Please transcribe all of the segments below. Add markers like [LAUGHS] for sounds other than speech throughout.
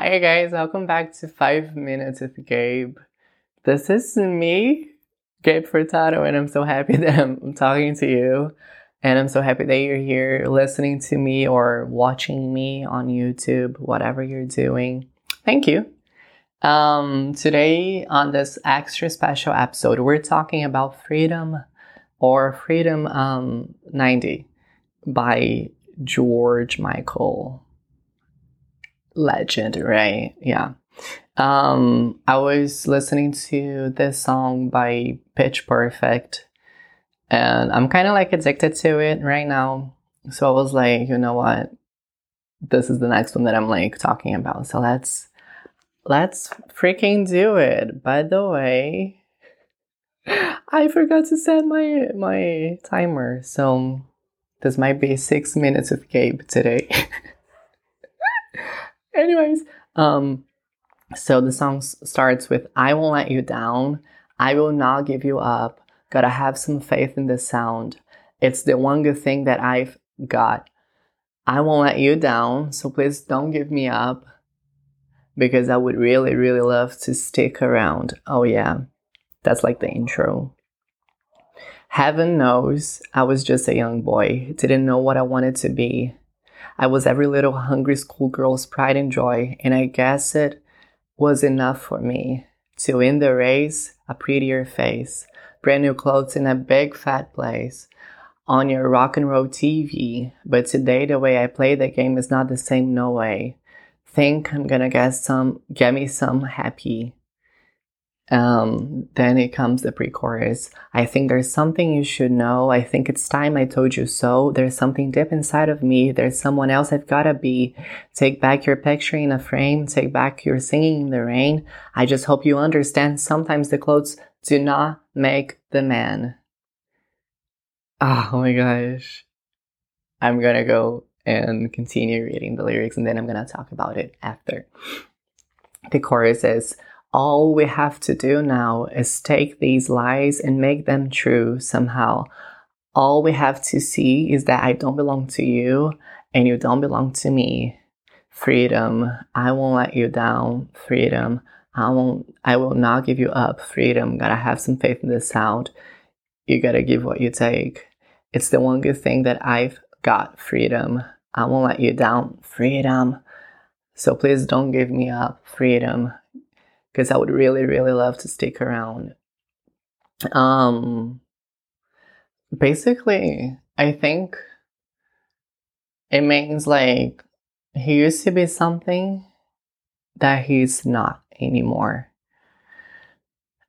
Hi guys, welcome back to 5 Minutes with Gabe. This is me, Gabe Furtado, and I'm so happy [LAUGHS] that I'm talking to you. And I'm so happy that you're here listening to me or watching me on YouTube, whatever you're doing. Thank you. Um, today, on this extra special episode, we're talking about Freedom or Freedom um, 90 by George Michael legend, right? Yeah. Um, I was listening to this song by Pitch Perfect, and I'm kind of like addicted to it right now. So I was like, you know what? This is the next one that I'm like talking about. So let's let's freaking do it. By the way, [LAUGHS] I forgot to set my my timer, so this might be six minutes of Gabe today. [LAUGHS] Anyways, um, so the song starts with I won't let you down. I will not give you up. Gotta have some faith in the sound. It's the one good thing that I've got. I won't let you down, so please don't give me up because I would really, really love to stick around. Oh, yeah, that's like the intro. Heaven knows I was just a young boy, didn't know what I wanted to be. I was every little hungry schoolgirl's pride and joy, and I guess it was enough for me to win the race, a prettier face, brand new clothes in a big fat place, on your rock and roll TV. But today, the way I play the game is not the same, no way. Think I'm gonna get some, get me some happy um, then it comes the pre chorus. I think there's something you should know. I think it's time I told you so. There's something deep inside of me. There's someone else I've gotta be. Take back your picture in a frame. Take back your singing in the rain. I just hope you understand sometimes the clothes do not make the man. Oh my gosh. I'm gonna go and continue reading the lyrics and then I'm gonna talk about it after. The chorus is, all we have to do now is take these lies and make them true somehow. All we have to see is that I don't belong to you and you don't belong to me. Freedom, I won't let you down. Freedom, I won't I will not give you up. Freedom, gotta have some faith in this sound. You gotta give what you take. It's the one good thing that I've got. Freedom. I won't let you down. Freedom. So please don't give me up. Freedom because I would really, really love to stick around. Um, basically, I think it means like he used to be something that he's not anymore.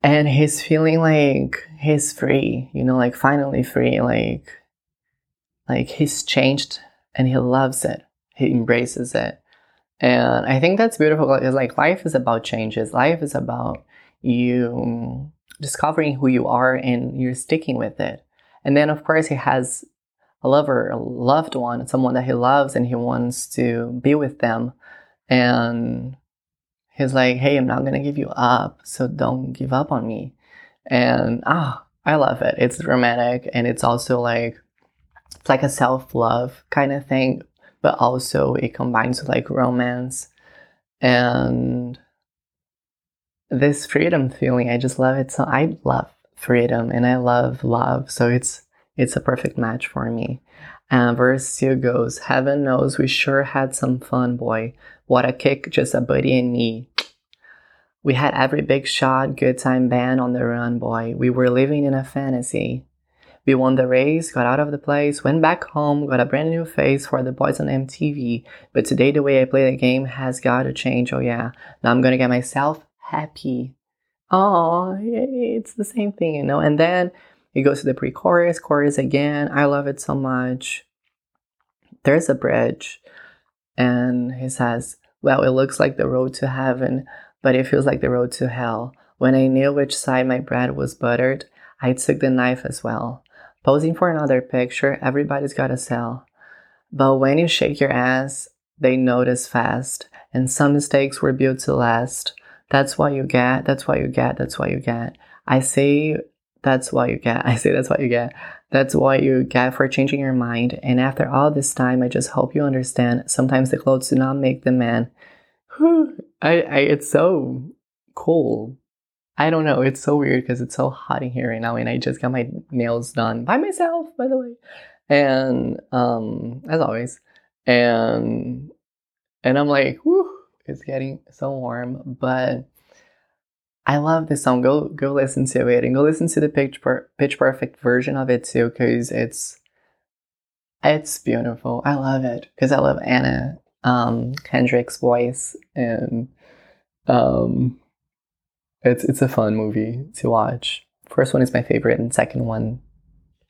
And he's feeling like he's free, you know, like finally free, like like he's changed and he loves it. He embraces it. And I think that's beautiful because like life is about changes. Life is about you discovering who you are and you're sticking with it. And then of course he has a lover, a loved one, someone that he loves and he wants to be with them. And he's like, Hey, I'm not gonna give you up, so don't give up on me. And ah, oh, I love it. It's romantic and it's also like it's like a self-love kind of thing but also it combines like romance and this freedom feeling. I just love it. So I love freedom and I love love. So it's it's a perfect match for me. And verse 2 goes, Heaven knows we sure had some fun, boy. What a kick, just a buddy and me. We had every big shot, good time band on the run, boy. We were living in a fantasy. We won the race, got out of the place, went back home, got a brand new face for the boys on MTV. But today, the way I play the game has got to change. Oh, yeah. Now I'm going to get myself happy. Oh, it's the same thing, you know? And then it goes to the pre chorus, chorus again. I love it so much. There's a bridge, and he says, Well, it looks like the road to heaven, but it feels like the road to hell. When I knew which side my bread was buttered, I took the knife as well. Posing for another picture, everybody's got a sell. But when you shake your ass, they notice fast. And some mistakes were built to last. That's what you get. That's what you get. That's what you get. I say that's what you get. [LAUGHS] I say that's what you get. That's what you get for changing your mind. And after all this time, I just hope you understand sometimes the clothes do not make the man I, I it's so cool. I don't know. It's so weird because it's so hot in here right now, and I just got my nails done by myself, by the way, and um, as always, and and I'm like, whoo, it's getting so warm, but I love this song. Go go listen to it and go listen to the pitch per- pitch perfect version of it too, because it's it's beautiful. I love it because I love Anna um, Kendrick's voice, and um, it's it's a fun movie to watch. First one is my favorite, and second one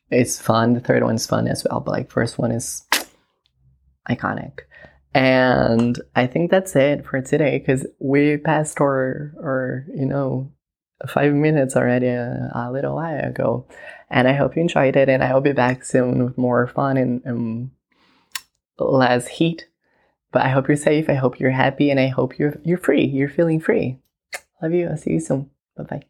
is fun. The third one is fun as well, but like first one is iconic. And I think that's it for today because we passed our, our, you know, five minutes already a, a, little while ago. And I hope you enjoyed it. And I'll be back soon with more fun and, and less heat. But I hope you're safe. I hope you're happy. And I hope you're, you're free. You're feeling free. Love you. I'll see you soon. Bye bye.